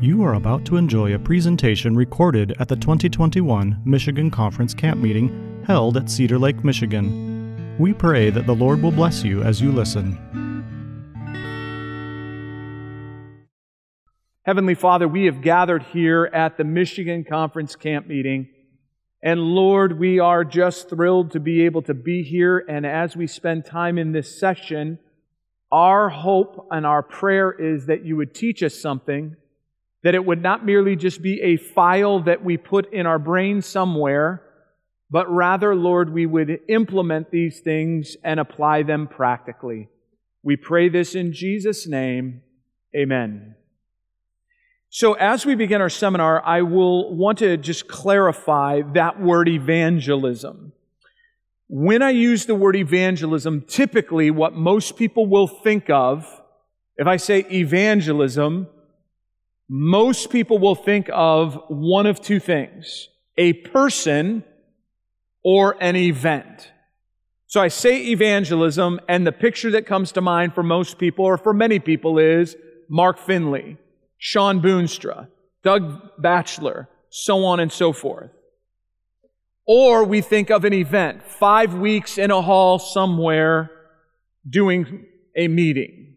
You are about to enjoy a presentation recorded at the 2021 Michigan Conference Camp Meeting held at Cedar Lake, Michigan. We pray that the Lord will bless you as you listen. Heavenly Father, we have gathered here at the Michigan Conference Camp Meeting. And Lord, we are just thrilled to be able to be here. And as we spend time in this session, our hope and our prayer is that you would teach us something that it would not merely just be a file that we put in our brain somewhere, but rather, Lord, we would implement these things and apply them practically. We pray this in Jesus' name. Amen. So, as we begin our seminar, I will want to just clarify that word evangelism. When I use the word evangelism, typically what most people will think of, if I say evangelism, most people will think of one of two things a person or an event. So I say evangelism, and the picture that comes to mind for most people, or for many people, is Mark Finley, Shawn Boonstra, Doug Batchelor, so on and so forth. Or we think of an event, five weeks in a hall somewhere doing a meeting.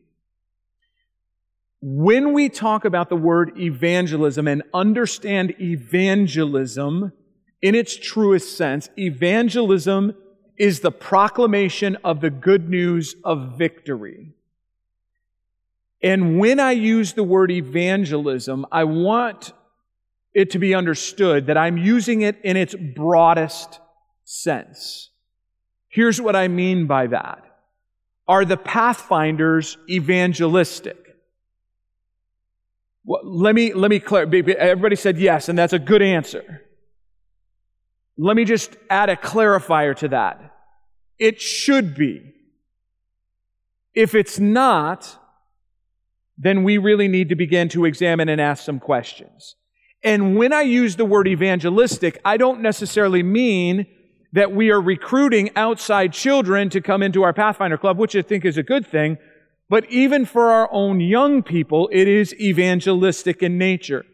When we talk about the word evangelism and understand evangelism in its truest sense, evangelism is the proclamation of the good news of victory. And when I use the word evangelism, I want it to be understood that I'm using it in its broadest sense. Here's what I mean by that. Are the Pathfinders evangelistic? Well, let me, let me clarify. Everybody said yes, and that's a good answer. Let me just add a clarifier to that. It should be. If it's not, then we really need to begin to examine and ask some questions. And when I use the word evangelistic, I don't necessarily mean that we are recruiting outside children to come into our Pathfinder Club, which I think is a good thing. But even for our own young people, it is evangelistic in nature,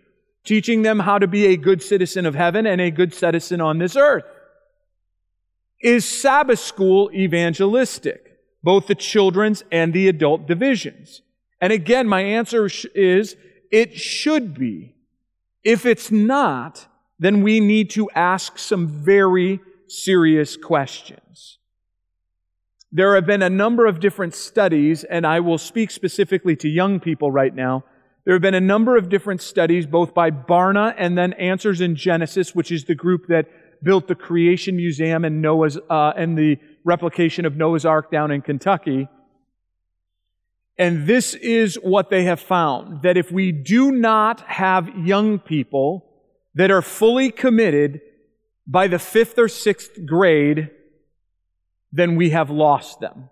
teaching them how to be a good citizen of heaven and a good citizen on this earth. Is Sabbath school evangelistic? Both the children's and the adult divisions. And again, my answer is it should be. If it's not, then we need to ask some very serious questions. There have been a number of different studies, and I will speak specifically to young people right now. There have been a number of different studies, both by Barna and then Answers in Genesis, which is the group that built the Creation Museum and Noah's uh, and the replication of Noah's Ark down in Kentucky. And this is what they have found that if we do not have young people that are fully committed by the fifth or sixth grade, then we have lost them.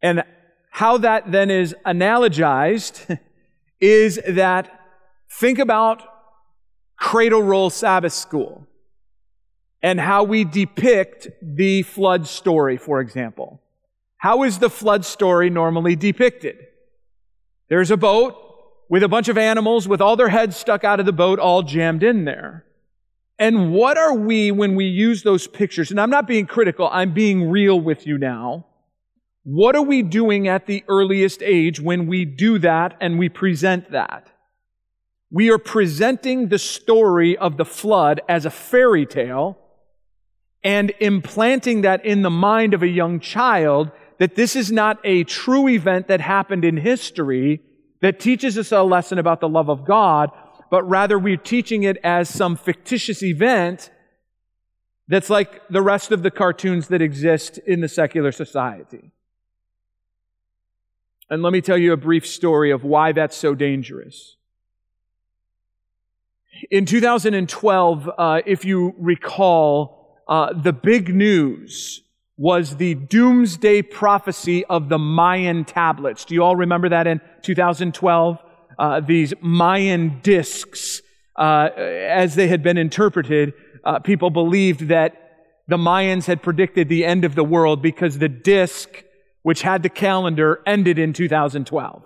And how that then is analogized is that think about cradle roll Sabbath school and how we depict the flood story, for example. How is the flood story normally depicted? There's a boat with a bunch of animals with all their heads stuck out of the boat all jammed in there. And what are we when we use those pictures? And I'm not being critical, I'm being real with you now. What are we doing at the earliest age when we do that and we present that? We are presenting the story of the flood as a fairy tale and implanting that in the mind of a young child that this is not a true event that happened in history that teaches us a lesson about the love of God, but rather we're teaching it as some fictitious event that's like the rest of the cartoons that exist in the secular society. And let me tell you a brief story of why that's so dangerous. In 2012, uh, if you recall, uh, the big news was the doomsday prophecy of the Mayan tablets. Do you all remember that in 2012? uh, these Mayan discs, uh, as they had been interpreted, uh, people believed that the Mayans had predicted the end of the world because the disc which had the calendar ended in 2012.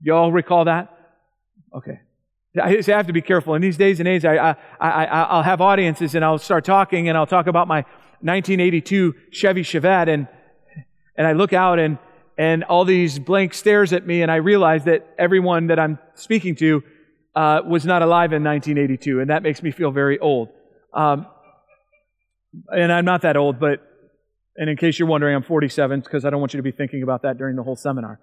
Y'all recall that? Okay. I have to be careful. In these days and age, I, I, I, I'll have audiences and I'll start talking and I'll talk about my 1982 Chevy Chevette and, and I look out and, and all these blank stares at me and I realize that everyone that I'm speaking to uh, was not alive in 1982 and that makes me feel very old. Um, and I'm not that old, but, and in case you're wondering, I'm 47 because I don't want you to be thinking about that during the whole seminar.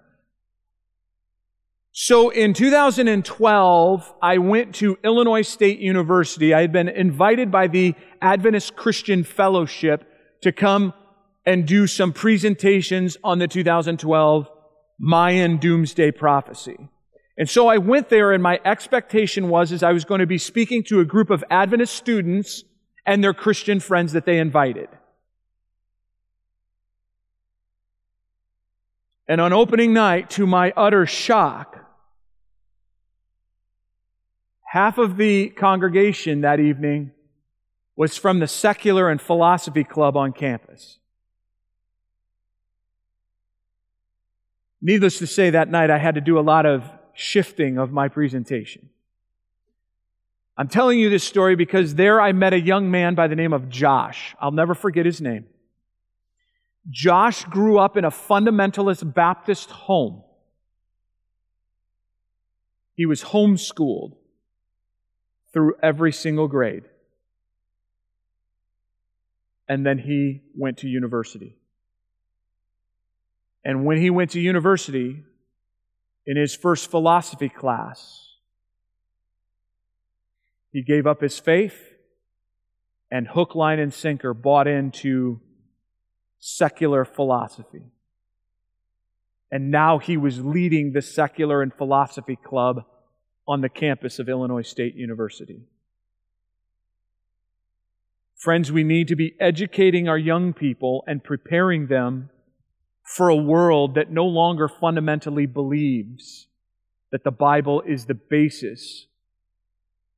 So in 2012, I went to Illinois State University. I had been invited by the Adventist Christian Fellowship to come and do some presentations on the 2012 Mayan Doomsday Prophecy. And so I went there and my expectation was is I was going to be speaking to a group of Adventist students and their Christian friends that they invited. And on opening night, to my utter shock, half of the congregation that evening was from the secular and philosophy club on campus. Needless to say, that night I had to do a lot of shifting of my presentation. I'm telling you this story because there I met a young man by the name of Josh. I'll never forget his name. Josh grew up in a fundamentalist Baptist home. He was homeschooled through every single grade. And then he went to university. And when he went to university, in his first philosophy class, he gave up his faith and hook, line, and sinker bought into secular philosophy. And now he was leading the secular and philosophy club on the campus of Illinois State University. Friends, we need to be educating our young people and preparing them for a world that no longer fundamentally believes that the Bible is the basis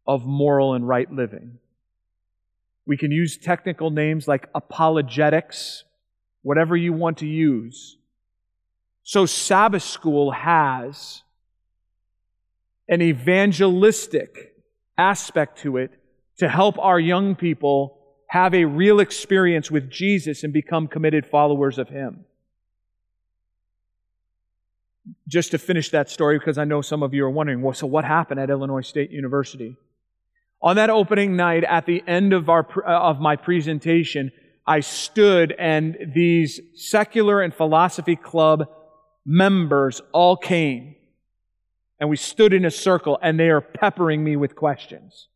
of moral and right living. We can use technical names like apologetics, whatever you want to use. So, Sabbath school has an evangelistic aspect to it to help our young people have a real experience with Jesus and become committed followers of Him. Just to finish that story, because I know some of you are wondering, well, so what happened at Illinois State University? On that opening night, at the end of, our, uh, of my presentation, I stood and these secular and philosophy club members all came and we stood in a circle and they are peppering me with questions.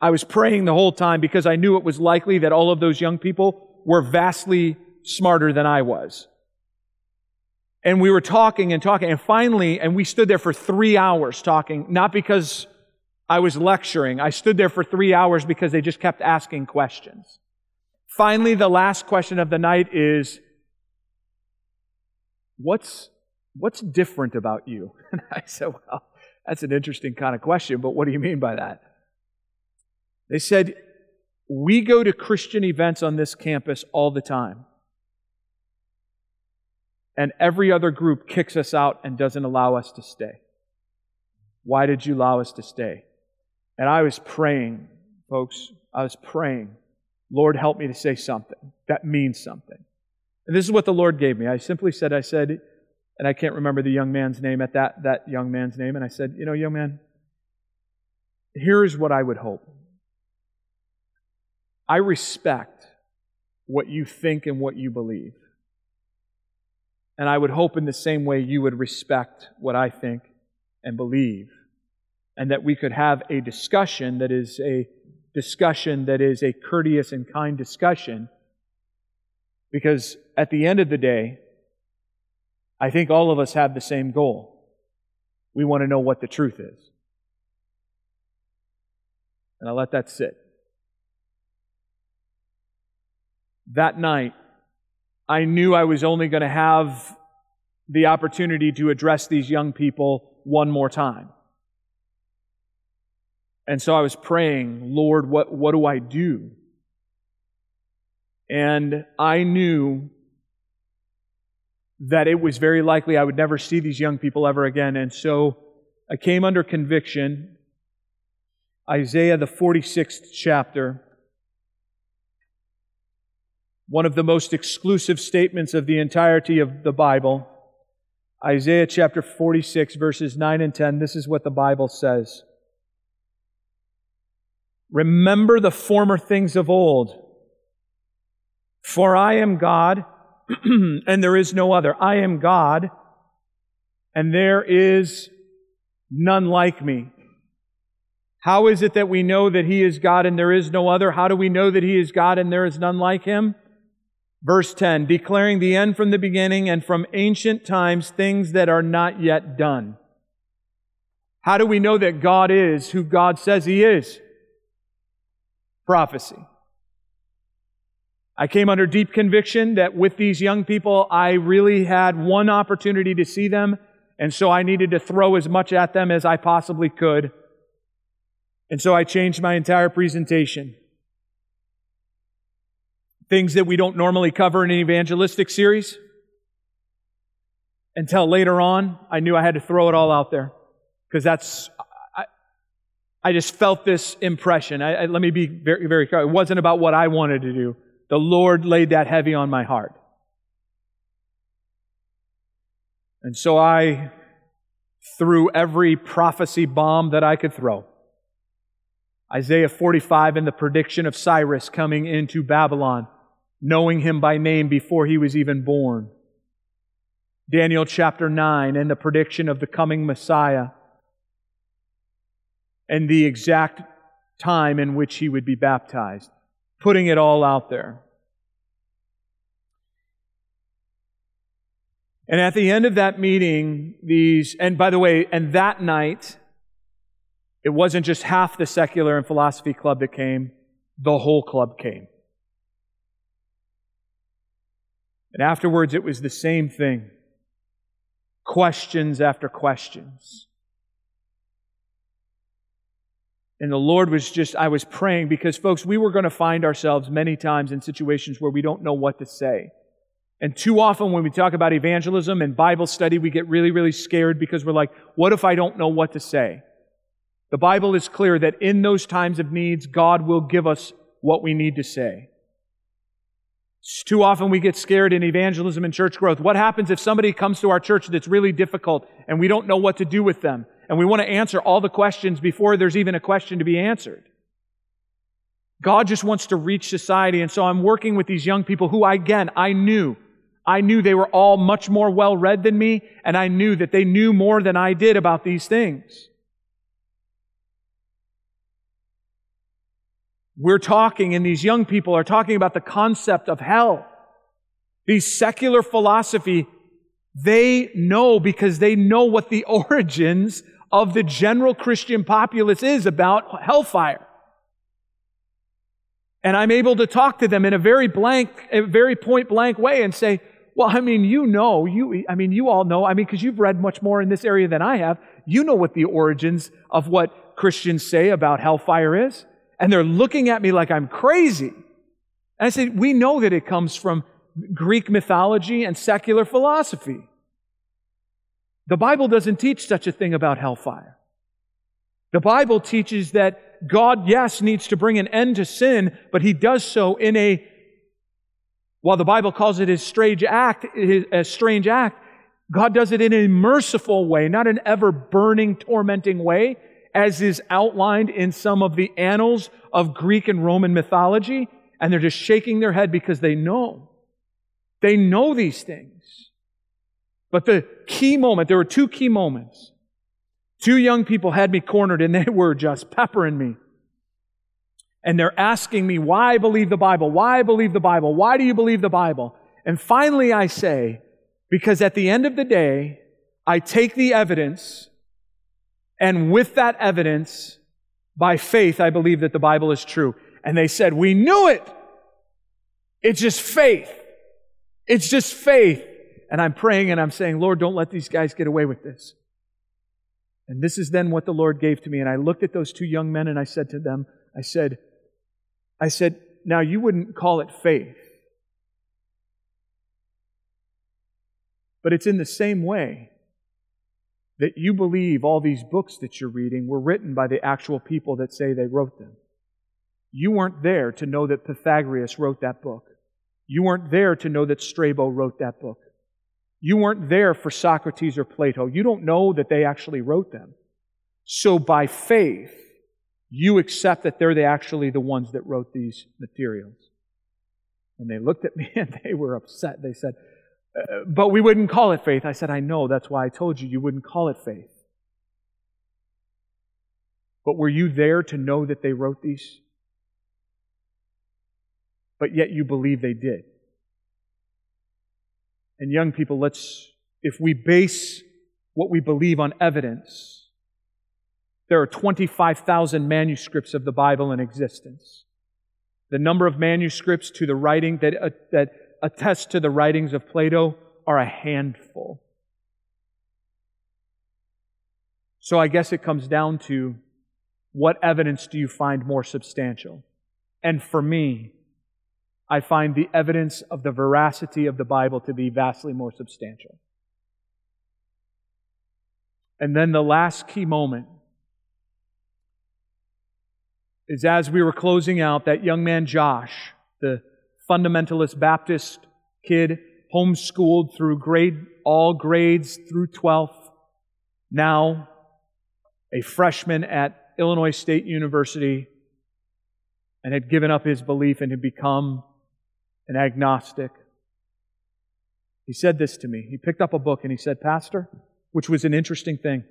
I was praying the whole time because I knew it was likely that all of those young people were vastly smarter than I was. And we were talking and talking and finally, and we stood there for three hours talking, not because I was lecturing. I stood there for three hours because they just kept asking questions. Finally, the last question of the night is, what's What's different about you? And I said, Well, that's an interesting kind of question, but what do you mean by that? They said, We go to Christian events on this campus all the time. And every other group kicks us out and doesn't allow us to stay. Why did you allow us to stay? And I was praying, folks, I was praying, Lord, help me to say something. That means something. And this is what the Lord gave me. I simply said, I said, and I can't remember the young man's name at that, that young man's name. And I said, You know, young man, here's what I would hope. I respect what you think and what you believe. And I would hope in the same way you would respect what I think and believe. And that we could have a discussion that is a discussion that is a courteous and kind discussion. Because at the end of the day, I think all of us have the same goal. We want to know what the truth is. And I let that sit. That night, I knew I was only going to have the opportunity to address these young people one more time. And so I was praying, Lord, what, what do I do? And I knew that it was very likely I would never see these young people ever again. And so I came under conviction. Isaiah, the 46th chapter, one of the most exclusive statements of the entirety of the Bible. Isaiah chapter 46, verses 9 and 10. This is what the Bible says. Remember the former things of old. For I am God, and there is no other. I am God, and there is none like me. How is it that we know that He is God and there is no other? How do we know that He is God and there is none like Him? Verse 10, declaring the end from the beginning and from ancient times things that are not yet done. How do we know that God is who God says He is? Prophecy. I came under deep conviction that with these young people, I really had one opportunity to see them, and so I needed to throw as much at them as I possibly could. And so I changed my entire presentation. Things that we don't normally cover in an evangelistic series. Until later on, I knew I had to throw it all out there. Because that's, I, just felt this impression. I, I, let me be very, very clear. It wasn't about what I wanted to do the Lord laid that heavy on my heart. And so I threw every prophecy bomb that I could throw. Isaiah 45 and the prediction of Cyrus coming into Babylon, knowing him by name before he was even born. Daniel chapter 9 and the prediction of the coming Messiah and the exact time in which he would be baptized putting it all out there. And at the end of that meeting, these, and by the way, and that night, it wasn't just half the secular and philosophy club that came, the whole club came. And afterwards, it was the same thing questions after questions. And the Lord was just, I was praying because, folks, we were going to find ourselves many times in situations where we don't know what to say. And too often when we talk about evangelism and Bible study, we get really, really scared because we're like, what if I don't know what to say? The Bible is clear that in those times of needs, God will give us what we need to say. Too often we get scared in evangelism and church growth. What happens if somebody comes to our church that's really difficult and we don't know what to do with them? And we want to answer all the questions before there's even a question to be answered. God just wants to reach society, and so I'm working with these young people who, again, I knew. I knew they were all much more well read than me, and I knew that they knew more than I did about these things. We're talking, and these young people are talking about the concept of hell. These secular philosophy, they know because they know what the origins of the general Christian populace is about hellfire. And I'm able to talk to them in a very blank, a very point blank way and say, well, I mean, you know, you, I mean, you all know, I mean, because you've read much more in this area than I have. You know what the origins of what Christians say about hellfire is. And they're looking at me like I'm crazy. And I say, we know that it comes from Greek mythology and secular philosophy. The Bible doesn't teach such a thing about hellfire. The Bible teaches that God, yes, needs to bring an end to sin, but He does so in a, while the Bible calls it a strange act, a strange act, God does it in a merciful way, not an ever burning, tormenting way, as is outlined in some of the annals of Greek and Roman mythology. And they're just shaking their head because they know. They know these things. But the key moment, there were two key moments. Two young people had me cornered and they were just peppering me. And they're asking me why I believe the Bible, why I believe the Bible, why do you believe the Bible? And finally I say, because at the end of the day, I take the evidence, and with that evidence, by faith, I believe that the Bible is true. And they said, We knew it! It's just faith. It's just faith and I'm praying and I'm saying, Lord, don't let these guys get away with this. And this is then what the Lord gave to me. And I looked at those two young men and I said to them, I said, I said, now you wouldn't call it faith. But it's in the same way that you believe all these books that you're reading were written by the actual people that say they wrote them. You weren't there to know that Pythagoras wrote that book. You weren't there to know that Strabo wrote that book. You weren't there for Socrates or Plato. You don't know that they actually wrote them. So by faith, you accept that they're the, actually the ones that wrote these materials. And they looked at me and they were upset. They said, uh, but we wouldn't call it faith. I said, I know. That's why I told you you wouldn't call it faith. But were you there to know that they wrote these? But yet you believe they did. And young people, let's, if we base what we believe on evidence, there are 25,000 manuscripts of the Bible in existence. The number of manuscripts to the writing that, uh, that attest to the writings of Plato are a handful. So I guess it comes down to what evidence do you find more substantial? And for me, I find the evidence of the veracity of the Bible to be vastly more substantial. And then the last key moment is as we were closing out, that young man Josh, the fundamentalist Baptist kid, homeschooled through grade, all grades through 12th, now a freshman at Illinois State University, and had given up his belief and had become an agnostic. He said this to me. He picked up a book and he said, Pastor, which was an interesting thing.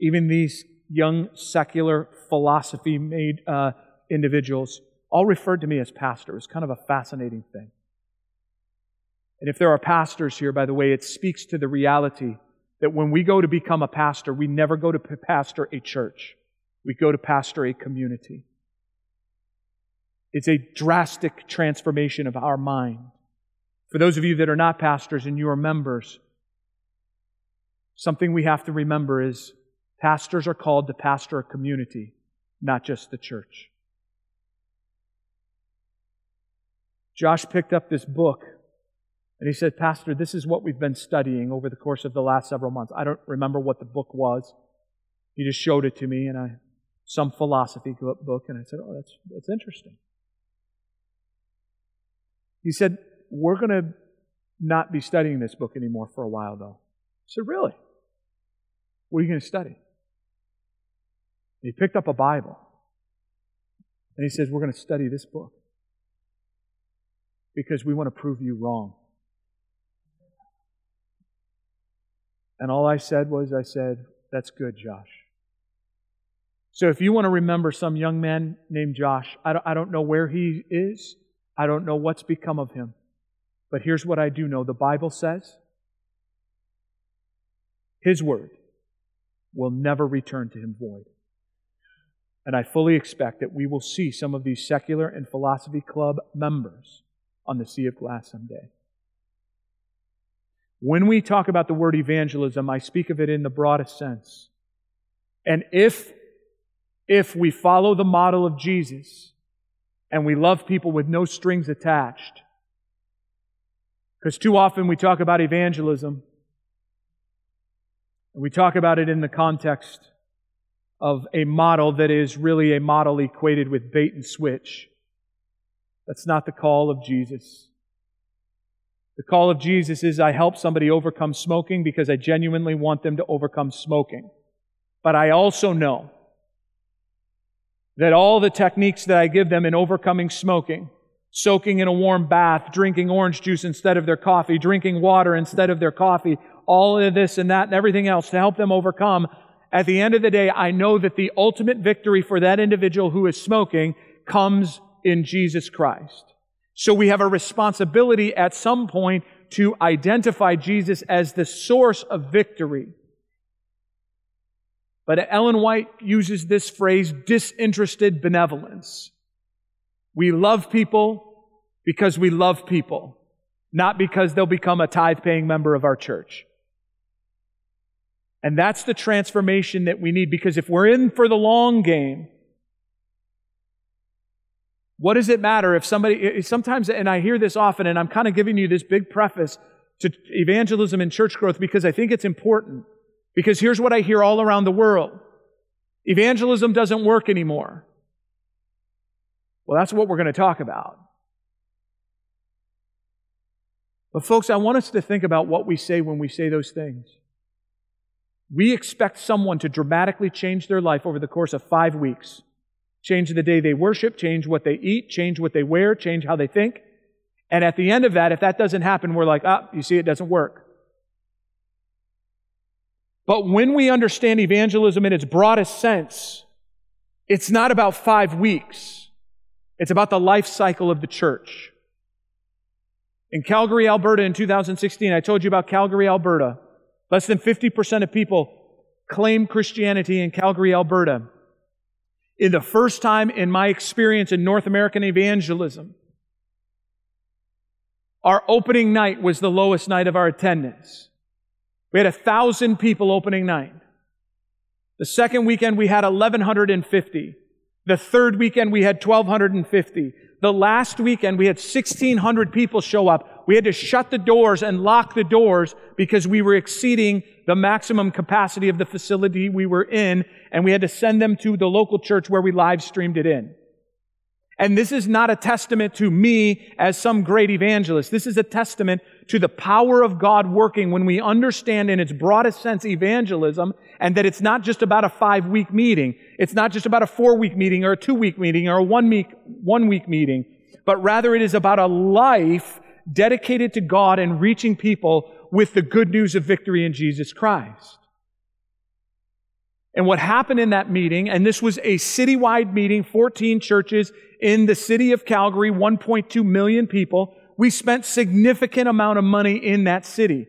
Even these young secular philosophy made uh, individuals all referred to me as pastor. It was kind of a fascinating thing. And if there are pastors here, by the way, it speaks to the reality that when we go to become a pastor, we never go to pastor a church. We go to pastor a community. It's a drastic transformation of our mind. For those of you that are not pastors and you are members, something we have to remember is pastors are called to pastor a community, not just the church. Josh picked up this book and he said, Pastor, this is what we've been studying over the course of the last several months. I don't remember what the book was. He just showed it to me and I, some philosophy book, and I said, Oh, that's, that's interesting. He said, We're going to not be studying this book anymore for a while, though. I said, Really? What are you going to study? he picked up a Bible. And he says, We're going to study this book because we want to prove you wrong. And all I said was, I said, That's good, Josh. So if you want to remember some young man named Josh, I don't, I don't know where he is. I don't know what's become of him. But here's what I do know the Bible says His word will never return to him void. And I fully expect that we will see some of these secular and philosophy club members on the sea of glass someday. When we talk about the word evangelism, I speak of it in the broadest sense. And if, if we follow the model of Jesus, and we love people with no strings attached. Because too often we talk about evangelism, and we talk about it in the context of a model that is really a model equated with bait and switch. That's not the call of Jesus. The call of Jesus is I help somebody overcome smoking because I genuinely want them to overcome smoking. But I also know that all the techniques that I give them in overcoming smoking, soaking in a warm bath, drinking orange juice instead of their coffee, drinking water instead of their coffee, all of this and that and everything else to help them overcome, at the end of the day, I know that the ultimate victory for that individual who is smoking comes in Jesus Christ. So we have a responsibility at some point to identify Jesus as the source of victory. But Ellen White uses this phrase, disinterested benevolence. We love people because we love people, not because they'll become a tithe paying member of our church. And that's the transformation that we need because if we're in for the long game, what does it matter if somebody, sometimes, and I hear this often, and I'm kind of giving you this big preface to evangelism and church growth because I think it's important. Because here's what I hear all around the world evangelism doesn't work anymore. Well, that's what we're going to talk about. But, folks, I want us to think about what we say when we say those things. We expect someone to dramatically change their life over the course of five weeks. Change the day they worship, change what they eat, change what they wear, change how they think. And at the end of that, if that doesn't happen, we're like, ah, you see, it doesn't work. But when we understand evangelism in its broadest sense, it's not about five weeks. It's about the life cycle of the church. In Calgary, Alberta in 2016, I told you about Calgary, Alberta. Less than 50% of people claim Christianity in Calgary, Alberta. In the first time in my experience in North American evangelism, our opening night was the lowest night of our attendance. We had a thousand people opening night. The second weekend we had 1150. The third weekend we had 1250. The last weekend we had 1600 people show up. We had to shut the doors and lock the doors because we were exceeding the maximum capacity of the facility we were in and we had to send them to the local church where we live streamed it in. And this is not a testament to me as some great evangelist. This is a testament to the power of God working when we understand in its broadest sense evangelism and that it's not just about a five week meeting. It's not just about a four week meeting or a two week meeting or a one week, one week meeting, but rather it is about a life dedicated to God and reaching people with the good news of victory in Jesus Christ. And what happened in that meeting, and this was a citywide meeting, 14 churches in the city of Calgary, 1.2 million people. We spent significant amount of money in that city.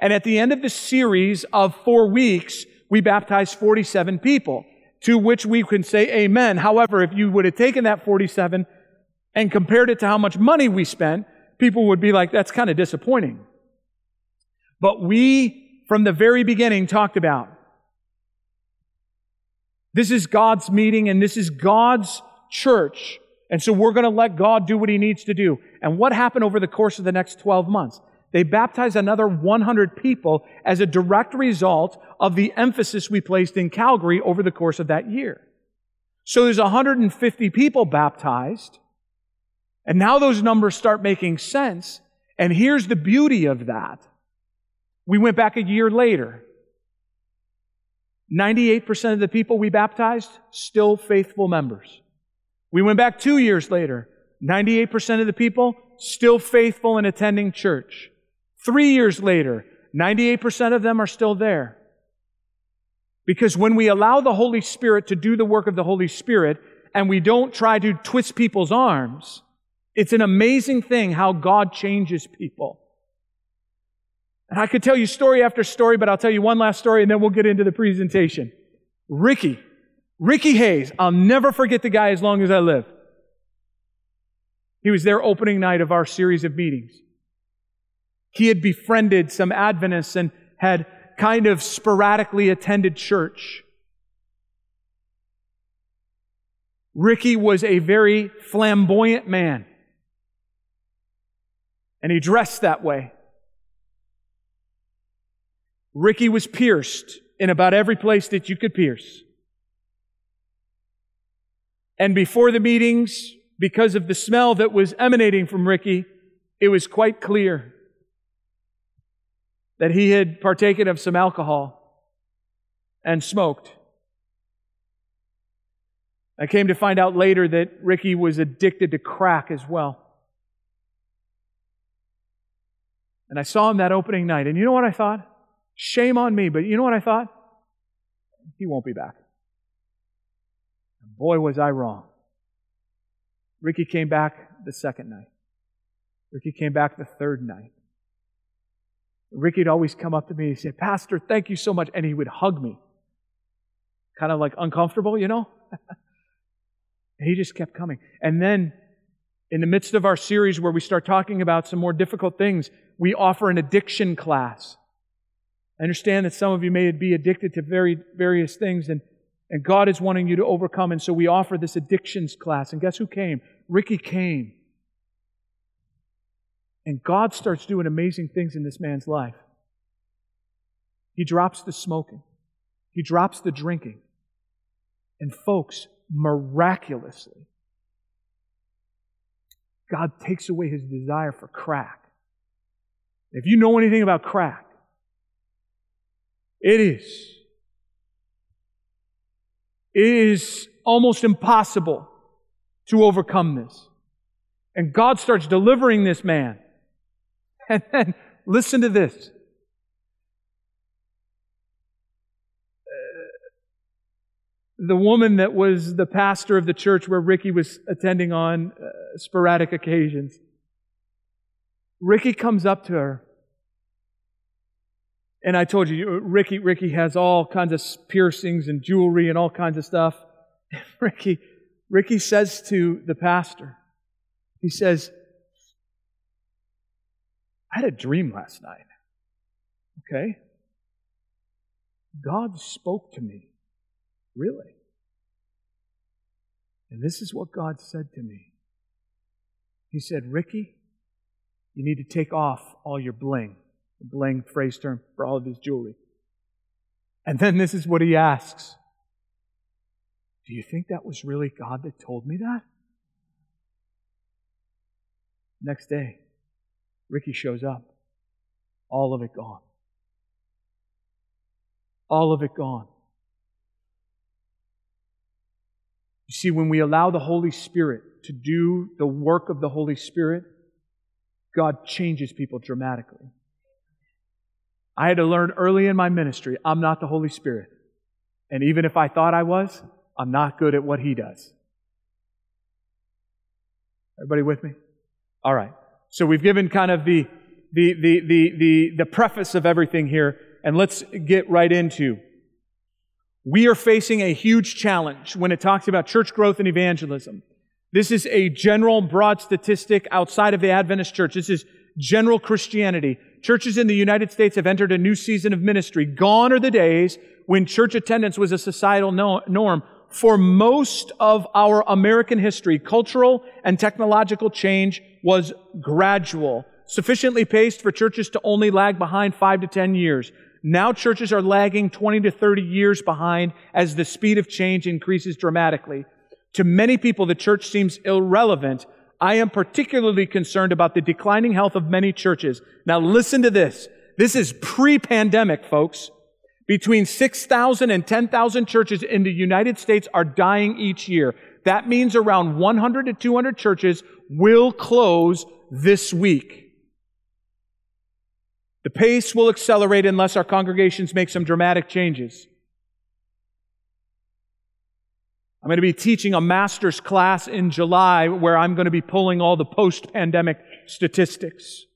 And at the end of the series of four weeks, we baptized 47 people, to which we can say amen. However, if you would have taken that 47 and compared it to how much money we spent, people would be like, that's kind of disappointing. But we, from the very beginning, talked about this is God's meeting and this is God's church. And so we're going to let God do what he needs to do. And what happened over the course of the next 12 months? They baptized another 100 people as a direct result of the emphasis we placed in Calgary over the course of that year. So there's 150 people baptized. And now those numbers start making sense. And here's the beauty of that. We went back a year later 98% of the people we baptized, still faithful members. We went back two years later. 98% of the people, still faithful in attending church. Three years later, 98% of them are still there. Because when we allow the Holy Spirit to do the work of the Holy Spirit and we don't try to twist people's arms, it's an amazing thing how God changes people. And I could tell you story after story, but I'll tell you one last story and then we'll get into the presentation. Ricky. Ricky Hayes. I'll never forget the guy as long as I live. He was there opening night of our series of meetings. He had befriended some Adventists and had kind of sporadically attended church. Ricky was a very flamboyant man. And he dressed that way. Ricky was pierced in about every place that you could pierce. And before the meetings, because of the smell that was emanating from Ricky, it was quite clear that he had partaken of some alcohol and smoked. I came to find out later that Ricky was addicted to crack as well. And I saw him that opening night, and you know what I thought? Shame on me. But you know what I thought? He won't be back. Boy, was I wrong. Ricky came back the second night. Ricky came back the third night. Ricky'd always come up to me and say, Pastor, thank you so much. And he would hug me. Kind of like uncomfortable, you know? he just kept coming. And then, in the midst of our series where we start talking about some more difficult things, we offer an addiction class. I understand that some of you may be addicted to very various things, and, and God is wanting you to overcome. And so we offer this addictions class. And guess who came? Ricky came. And God starts doing amazing things in this man's life. He drops the smoking, he drops the drinking. And, folks, miraculously, God takes away his desire for crack. If you know anything about crack, it is. It is almost impossible to overcome this. And God starts delivering this man. And then, listen to this. the woman that was the pastor of the church where Ricky was attending on uh, sporadic occasions. Ricky comes up to her. And I told you, Ricky, Ricky has all kinds of piercings and jewelry and all kinds of stuff. Ricky, Ricky says to the pastor, he says, I had a dream last night. Okay? God spoke to me. Really? And this is what God said to me. He said, Ricky, you need to take off all your bling. The bling phrase term for all of his jewelry. And then this is what he asks Do you think that was really God that told me that? Next day, Ricky shows up. All of it gone. All of it gone. You see, when we allow the Holy Spirit to do the work of the Holy Spirit, God changes people dramatically. I had to learn early in my ministry I'm not the Holy Spirit. And even if I thought I was, I'm not good at what He does. Everybody with me? All right. So we've given kind of the, the, the, the, the, the preface of everything here, and let's get right into. We are facing a huge challenge when it talks about church growth and evangelism. This is a general, broad statistic outside of the Adventist church. This is general Christianity. Churches in the United States have entered a new season of ministry. Gone are the days when church attendance was a societal norm for most of our American history, cultural and technological change was gradual, sufficiently paced for churches to only lag behind five to ten years. Now churches are lagging 20 to 30 years behind as the speed of change increases dramatically. To many people, the church seems irrelevant. I am particularly concerned about the declining health of many churches. Now listen to this. This is pre-pandemic, folks. Between 6,000 and 10,000 churches in the United States are dying each year. That means around 100 to 200 churches will close this week. The pace will accelerate unless our congregations make some dramatic changes. I'm going to be teaching a master's class in July where I'm going to be pulling all the post pandemic statistics.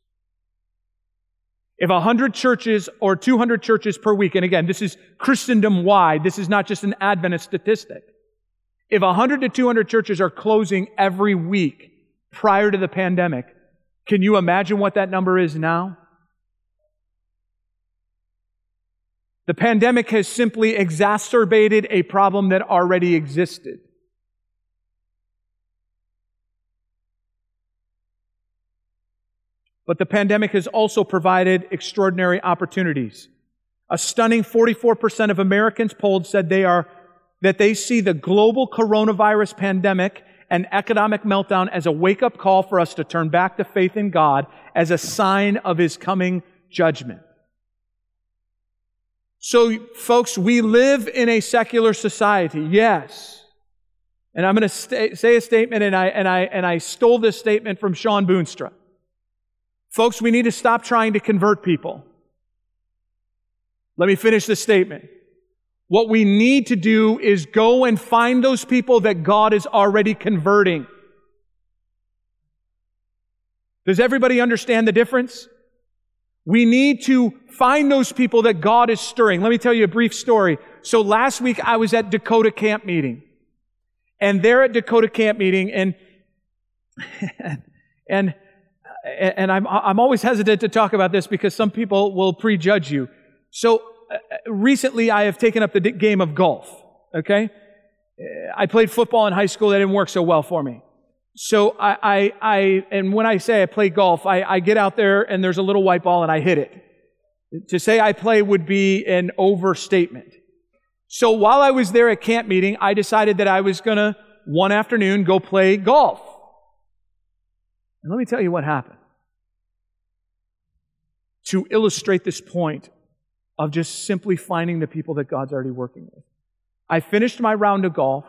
If 100 churches or 200 churches per week, and again, this is Christendom wide, this is not just an Adventist statistic. If 100 to 200 churches are closing every week prior to the pandemic, can you imagine what that number is now? The pandemic has simply exacerbated a problem that already existed. But the pandemic has also provided extraordinary opportunities. A stunning 44% of Americans polled said they are, that they see the global coronavirus pandemic and economic meltdown as a wake up call for us to turn back to faith in God as a sign of His coming judgment. So, folks, we live in a secular society, yes. And I'm going to st- say a statement, and I, and, I, and I stole this statement from Shawn Boonstra. Folks, we need to stop trying to convert people. Let me finish this statement. What we need to do is go and find those people that God is already converting. Does everybody understand the difference? We need to find those people that God is stirring. Let me tell you a brief story. So last week I was at Dakota camp meeting. And there at Dakota camp meeting and and and I'm, I'm always hesitant to talk about this because some people will prejudge you. So uh, recently I have taken up the game of golf. Okay? I played football in high school. That didn't work so well for me. So I, I, I, and when I say I play golf, I, I get out there and there's a little white ball and I hit it. To say I play would be an overstatement. So while I was there at camp meeting, I decided that I was gonna one afternoon go play golf. And let me tell you what happened. To illustrate this point of just simply finding the people that God's already working with. I finished my round of golf.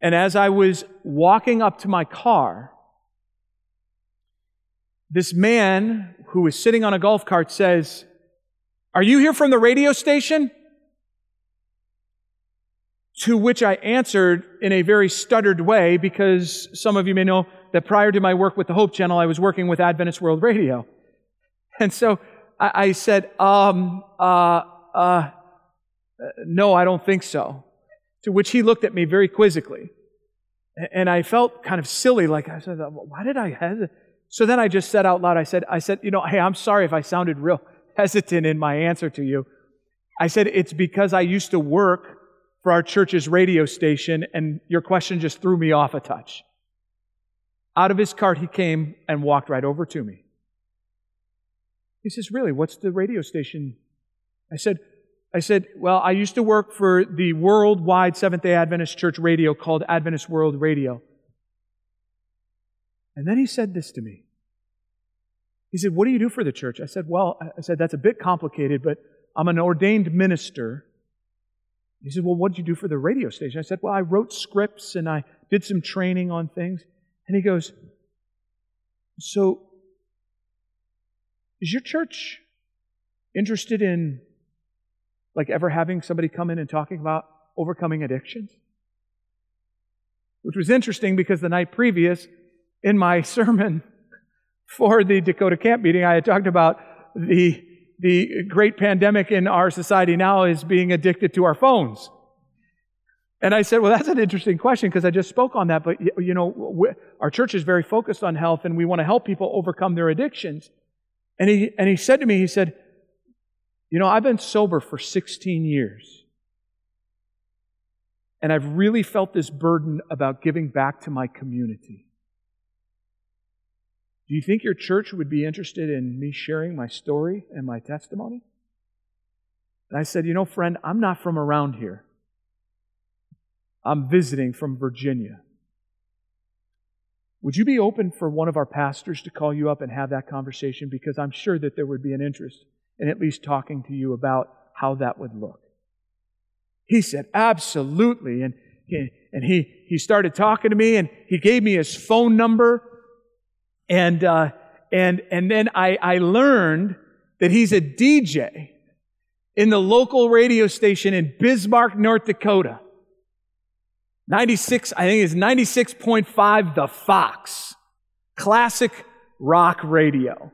And as I was walking up to my car, this man who was sitting on a golf cart says, Are you here from the radio station? To which I answered in a very stuttered way because some of you may know that prior to my work with the Hope Channel, I was working with Adventist World Radio. And so I, said, um, uh, uh, no, I don't think so. To which he looked at me very quizzically. And I felt kind of silly, like I said, why did I hesitate? So then I just said out loud, I said, I said, you know, hey, I'm sorry if I sounded real hesitant in my answer to you. I said, it's because I used to work for our church's radio station and your question just threw me off a touch. Out of his cart he came and walked right over to me. He says, really, what's the radio station? I said, I said, Well, I used to work for the worldwide Seventh day Adventist church radio called Adventist World Radio. And then he said this to me. He said, What do you do for the church? I said, Well, I said, That's a bit complicated, but I'm an ordained minister. He said, Well, what did you do for the radio station? I said, Well, I wrote scripts and I did some training on things. And he goes, So, is your church interested in like ever having somebody come in and talking about overcoming addictions? Which was interesting because the night previous, in my sermon for the Dakota camp meeting, I had talked about the, the great pandemic in our society now is being addicted to our phones. And I said, well, that's an interesting question because I just spoke on that. But, you know, our church is very focused on health and we want to help people overcome their addictions. And he, and he said to me, he said, you know, I've been sober for 16 years. And I've really felt this burden about giving back to my community. Do you think your church would be interested in me sharing my story and my testimony? And I said, You know, friend, I'm not from around here. I'm visiting from Virginia. Would you be open for one of our pastors to call you up and have that conversation? Because I'm sure that there would be an interest and at least talking to you about how that would look. He said, absolutely. And, he, and he, he started talking to me and he gave me his phone number. And, uh, and, and then I, I learned that he's a DJ in the local radio station in Bismarck, North Dakota. 96, I think it's 96.5 The Fox. Classic rock radio.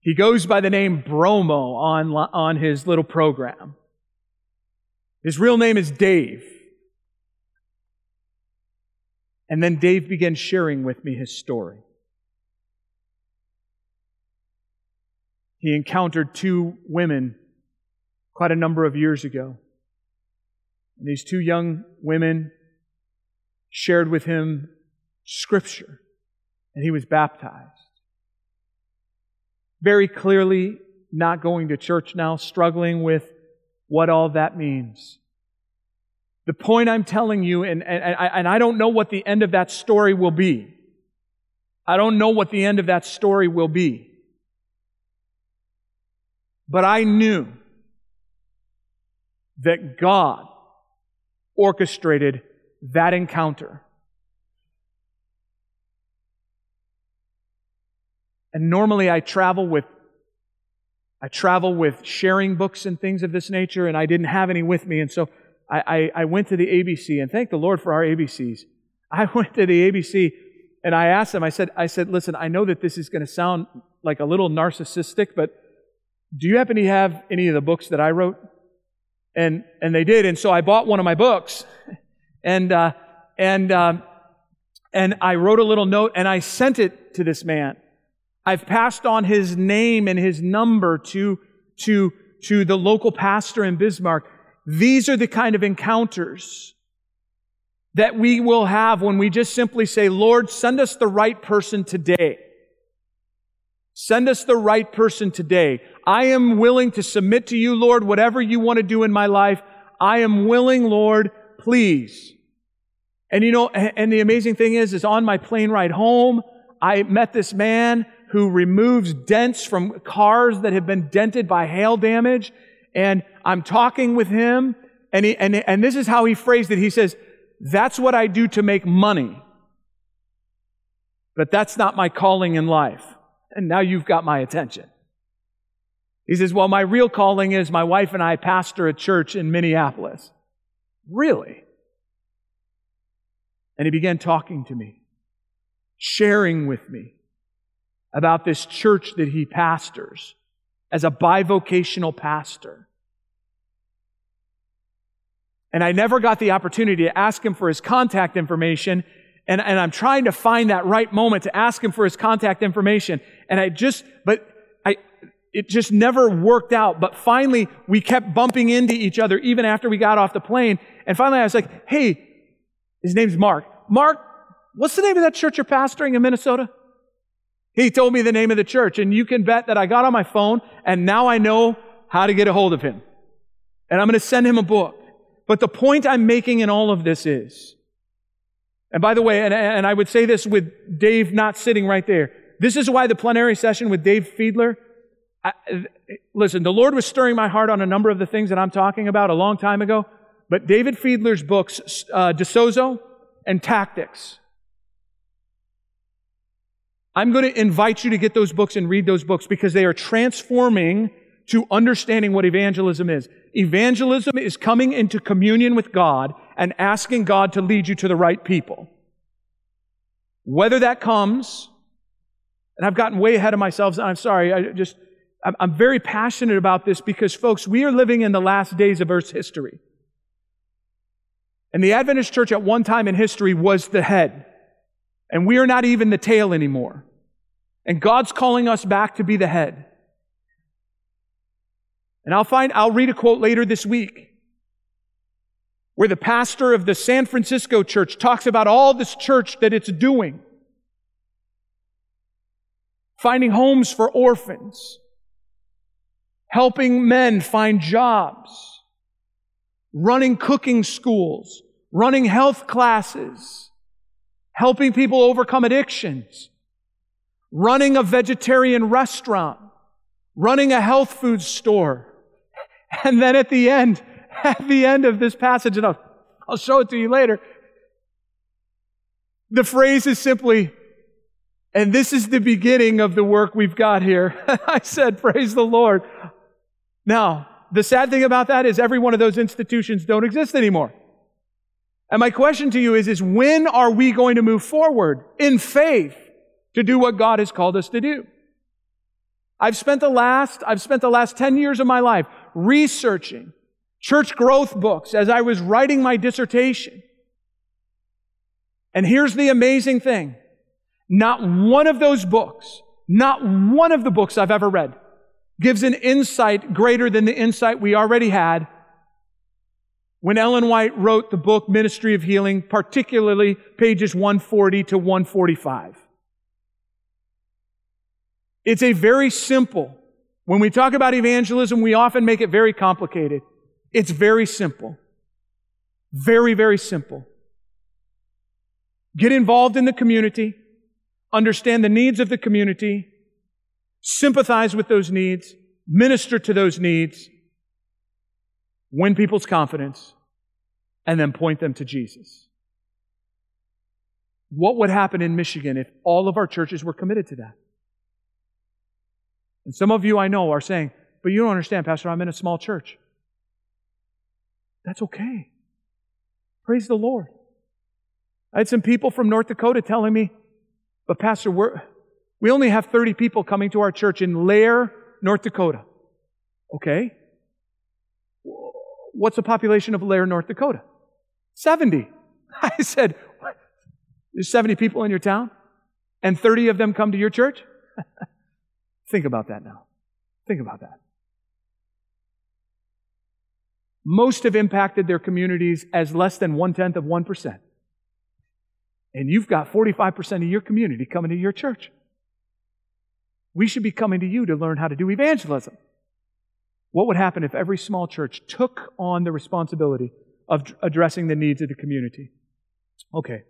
He goes by the name Bromo on, on his little program. His real name is Dave. And then Dave began sharing with me his story. He encountered two women quite a number of years ago. And these two young women shared with him scripture, and he was baptized very clearly not going to church now, struggling with what all that means. The point I'm telling you, and, and, and I don't know what the end of that story will be. I don't know what the end of that story will be. But I knew that God orchestrated that encounter. And normally I travel with I travel with sharing books and things of this nature, and I didn't have any with me. And so I, I, I, went to the ABC, and thank the Lord for our ABCs. I went to the ABC and I asked them, I said, I said, listen, I know that this is going to sound like a little narcissistic, but do you happen to have any of the books that I wrote? And, and they did. And so I bought one of my books and, uh, and, um, and I wrote a little note and I sent it to this man. I've passed on his name and his number to, to, to the local pastor in Bismarck. These are the kind of encounters that we will have when we just simply say, Lord, send us the right person today. Send us the right person today. I am willing to submit to you, Lord, whatever you want to do in my life. I am willing, Lord, please. And you know, and the amazing thing is, is on my plane ride home, I met this man who removes dents from cars that have been dented by hail damage. And I'm talking with him, and he, and, and this is how he phrased it. He says, that's what I do to make money. But that's not my calling in life. And now you've got my attention. He says, Well, my real calling is my wife and I pastor a church in Minneapolis. Really? And he began talking to me, sharing with me about this church that he pastors as a bivocational pastor. And I never got the opportunity to ask him for his contact information. And, and I'm trying to find that right moment to ask him for his contact information. And I just, but I, it just never worked out. But finally, we kept bumping into each other even after we got off the plane. And finally, I was like, hey, his name's Mark. Mark, what's the name of that church you're pastoring in Minnesota? He told me the name of the church. And you can bet that I got on my phone and now I know how to get a hold of him. And I'm going to send him a book. But the point I'm making in all of this is, and by the way, and, and I would say this with Dave not sitting right there. This is why the plenary session with Dave Fiedler, I, listen, the Lord was stirring my heart on a number of the things that I'm talking about a long time ago. But David Fiedler's books, uh, D'Sozo and Tactics, I'm going to invite you to get those books and read those books because they are transforming to understanding what evangelism is. Evangelism is coming into communion with God and asking God to lead you to the right people. Whether that comes, and I've gotten way ahead of myself, I'm sorry, I just, I'm very passionate about this because, folks, we are living in the last days of Earth's history. And the Adventist church at one time in history was the head. And we are not even the tail anymore. And God's calling us back to be the head. And I'll find, I'll read a quote later this week where the pastor of the San Francisco church talks about all this church that it's doing. Finding homes for orphans. Helping men find jobs. Running cooking schools. Running health classes. Helping people overcome addictions. Running a vegetarian restaurant. Running a health food store and then at the end, at the end of this passage, and I'll, I'll show it to you later, the phrase is simply, and this is the beginning of the work we've got here. I said, Praise the Lord. Now, the sad thing about that is every one of those institutions don't exist anymore. And my question to you is, is when are we going to move forward in faith to do what God has called us to do? I've spent the last, I've spent the last 10 years of my life researching church growth books as I was writing my dissertation. And here's the amazing thing. Not one of those books, not one of the books I've ever read gives an insight greater than the insight we already had when Ellen White wrote the book Ministry of Healing, particularly pages 140 to 145. It's a very simple. When we talk about evangelism, we often make it very complicated. It's very simple. Very, very simple. Get involved in the community, understand the needs of the community, sympathize with those needs, minister to those needs, win people's confidence, and then point them to Jesus. What would happen in Michigan if all of our churches were committed to that? And some of you I know are saying, but you don't understand, Pastor, I'm in a small church. That's okay. Praise the Lord. I had some people from North Dakota telling me, but Pastor, we're, we only have 30 people coming to our church in Lehr, North Dakota. Okay. What's the population of Lehr, North Dakota? 70. I said, what? there's 70 people in your town? And 30 of them come to your church? Think about that now. Think about that. Most have impacted their communities as less than one tenth of 1%. And you've got 45% of your community coming to your church. We should be coming to you to learn how to do evangelism. What would happen if every small church took on the responsibility of addressing the needs of the community? Okay.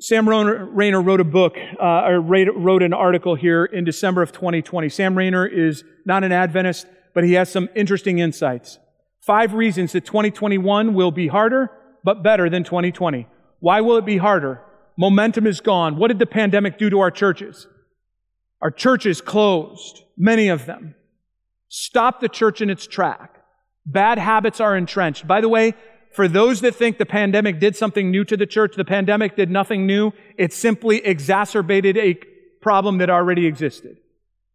Sam Rainer wrote a book, uh, or wrote an article here in December of 2020. Sam Rainer is not an Adventist, but he has some interesting insights. Five reasons that 2021 will be harder, but better than 2020. Why will it be harder? Momentum is gone. What did the pandemic do to our churches? Our churches closed, many of them. Stop the church in its track. Bad habits are entrenched. By the way, for those that think the pandemic did something new to the church, the pandemic did nothing new. It simply exacerbated a problem that already existed.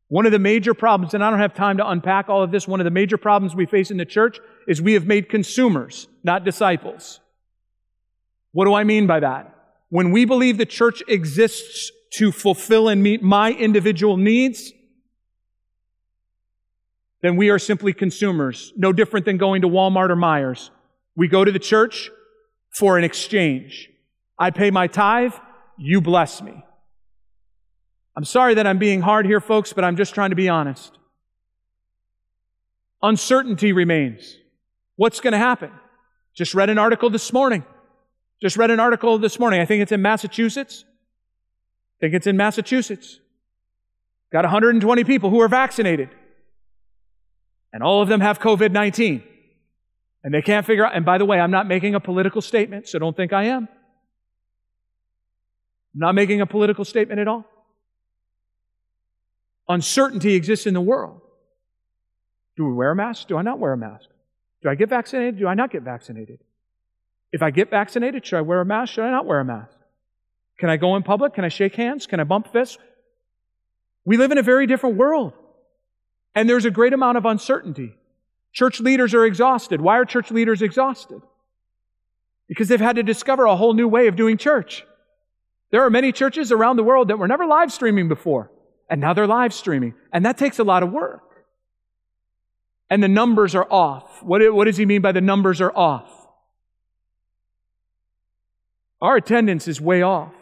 One of the major problems, and I don't have time to unpack all of this, one of the major problems we face in the church is we have made consumers, not disciples. What do I mean by that? When we believe the church exists to fulfill and meet my individual needs, then we are simply consumers, no different than going to Walmart or Meijer's. We go to the church for an exchange. I pay my tithe, you bless me. I'm sorry that I'm being hard here, folks, but I'm just trying to be honest. Uncertainty remains. What's going to happen? Just read an article this morning. Just read an article this morning. I think it's in Massachusetts. I think it's in Massachusetts. Got 120 people who are vaccinated. And all of them have COVID 19. And they can't figure out, and by the way, I'm not making a political statement, so don't think I am. I'm not making a political statement at all. Uncertainty exists in the world. Do we wear a mask? Do I not wear a mask? Do I get vaccinated? Do I not get vaccinated? If I get vaccinated, should I wear a mask? Should I not wear a mask? Can I go in public? Can I shake hands? Can I bump fists? We live in a very different world. And there's a great amount of uncertainty. Church leaders are exhausted. Why are church leaders exhausted? Because they've had to discover a whole new way of doing church. There are many churches around the world that were never live streaming before, and now they're live streaming. And that takes a lot of work. And the numbers are off. What, what does he mean by the numbers are off? Our attendance is way off.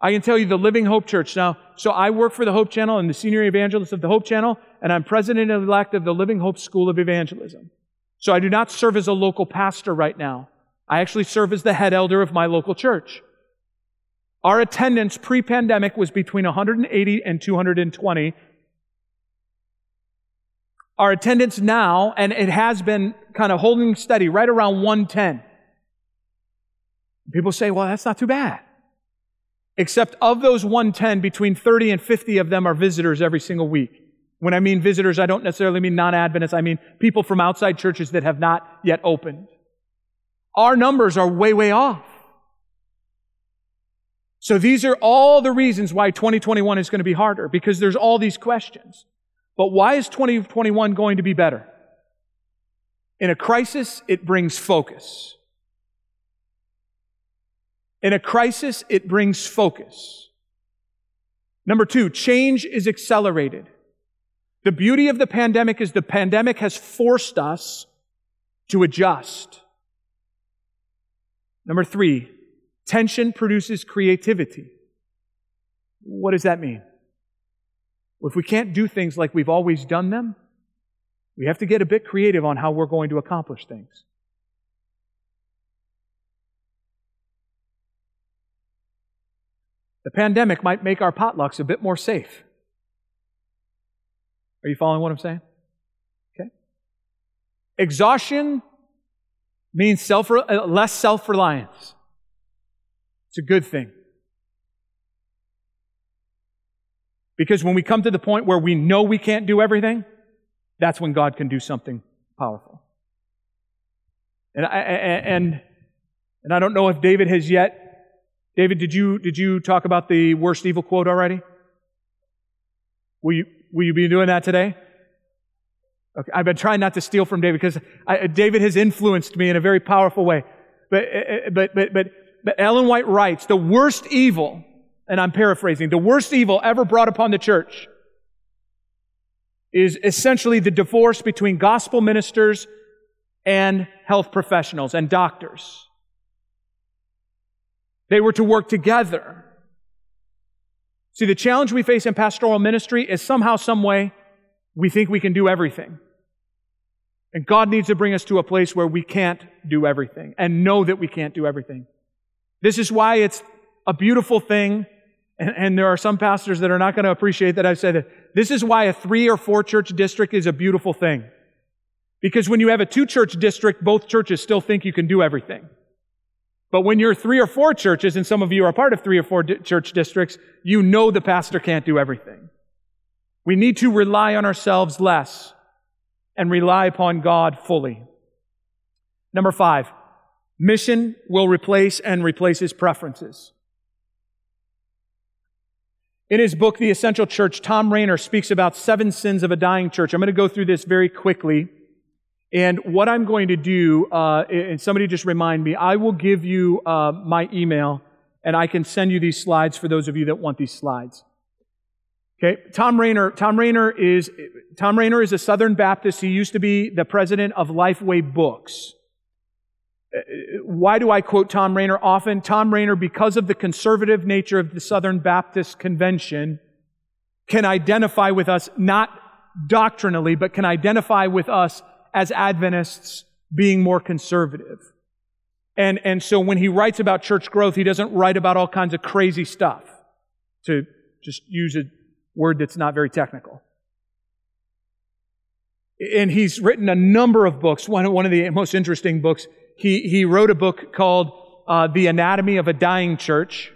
I can tell you the Living Hope Church. Now, so I work for the Hope Channel and the senior evangelist of the Hope Channel, and I'm president elect of the Living Hope School of Evangelism. So I do not serve as a local pastor right now. I actually serve as the head elder of my local church. Our attendance pre pandemic was between 180 and 220. Our attendance now, and it has been kind of holding steady right around 110. People say, well, that's not too bad. Except of those 110, between 30 and 50 of them are visitors every single week. When I mean visitors, I don't necessarily mean non Adventists, I mean people from outside churches that have not yet opened. Our numbers are way, way off. So these are all the reasons why 2021 is going to be harder, because there's all these questions. But why is 2021 going to be better? In a crisis, it brings focus. In a crisis, it brings focus. Number two, change is accelerated. The beauty of the pandemic is the pandemic has forced us to adjust. Number three, tension produces creativity. What does that mean? Well, if we can't do things like we've always done them, we have to get a bit creative on how we're going to accomplish things. The pandemic might make our potlucks a bit more safe. Are you following what I'm saying? Okay. Exhaustion means self, less self reliance. It's a good thing. Because when we come to the point where we know we can't do everything, that's when God can do something powerful. And I, and, and I don't know if David has yet David, did you, did you talk about the worst evil quote already? Will you, will you be doing that today? Okay, I've been trying not to steal from David because I, David has influenced me in a very powerful way. But, eh, eh, but, but, but, but Ellen White writes, the worst evil, and I'm paraphrasing, the worst evil ever brought upon the church is essentially the divorce between gospel ministers and health professionals and doctors. They were to work together. See, the challenge we face in pastoral ministry is somehow, some way, we think we can do everything. And God needs to bring us to a place where we can't do everything and know that we can't do everything. This is why it's a beautiful thing. And, and there are some pastors that are not going to appreciate that I've said it. This is why a three or four church district is a beautiful thing. Because when you have a two church district, both churches still think you can do everything. But when you're three or four churches, and some of you are part of three or four di- church districts, you know the pastor can't do everything. We need to rely on ourselves less and rely upon God fully. Number five, mission will replace and replace his preferences. In his book, The Essential Church, Thom Rainer speaks about seven sins of a dying church. I'm going to go through this very quickly. And what I'm going to do, uh, and somebody just remind me, I will give you uh, my email and I can send you these slides for those of you that want these slides. Okay, Thom Rainer. Thom Rainer is Thom Rainer is a Southern Baptist. He used to be the president of Lifeway Books. Uh, why do I quote Thom Rainer often? Thom Rainer, because of the conservative nature of the Southern Baptist Convention, can identify with us not doctrinally, but can identify with us as Adventists being more conservative. And, and so when he writes about church growth, he doesn't write about all kinds of crazy stuff, to just use a word that's not very technical. And he's written a number of books. One, one of the most interesting books, he, he wrote a book called uh, The Anatomy of a Dying Church.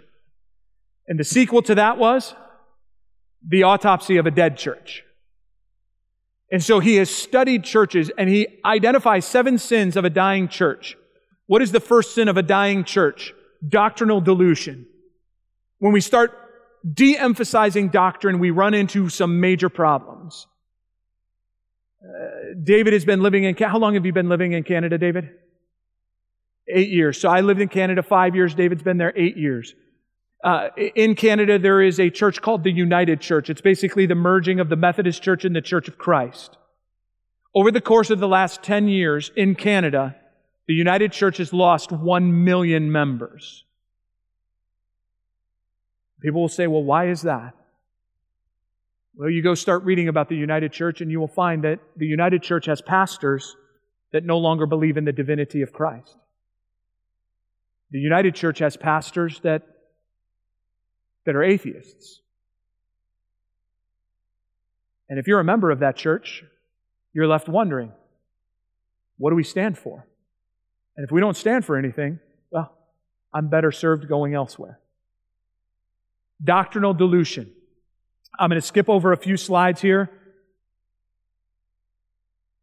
And the sequel to that was The Autopsy of a Dead Church. And so he has studied churches and he identifies seven sins of a dying church. What is the first sin of a dying church? Doctrinal dilution. When we start de-emphasizing doctrine, we run into some major problems. Uh, David has been living in, how long have you been living in Canada, David? Eight years. So I lived in Canada five years. David's been there eight years. Uh, in Canada, there is a church called the United Church. It's basically the merging of the Methodist Church and the Church of Christ. Over the course of the last 10 years in Canada, the United Church has lost 1 million members. People will say, well, why is that? Well, you go start reading about the United Church and you will find that the United Church has pastors that no longer believe in the divinity of Christ. The United Church has pastors that that are atheists. And if you're a member of that church, you're left wondering, what do we stand for? And if we don't stand for anything, well, I'm better served going elsewhere. Doctrinal dilution. I'm going to skip over a few slides here.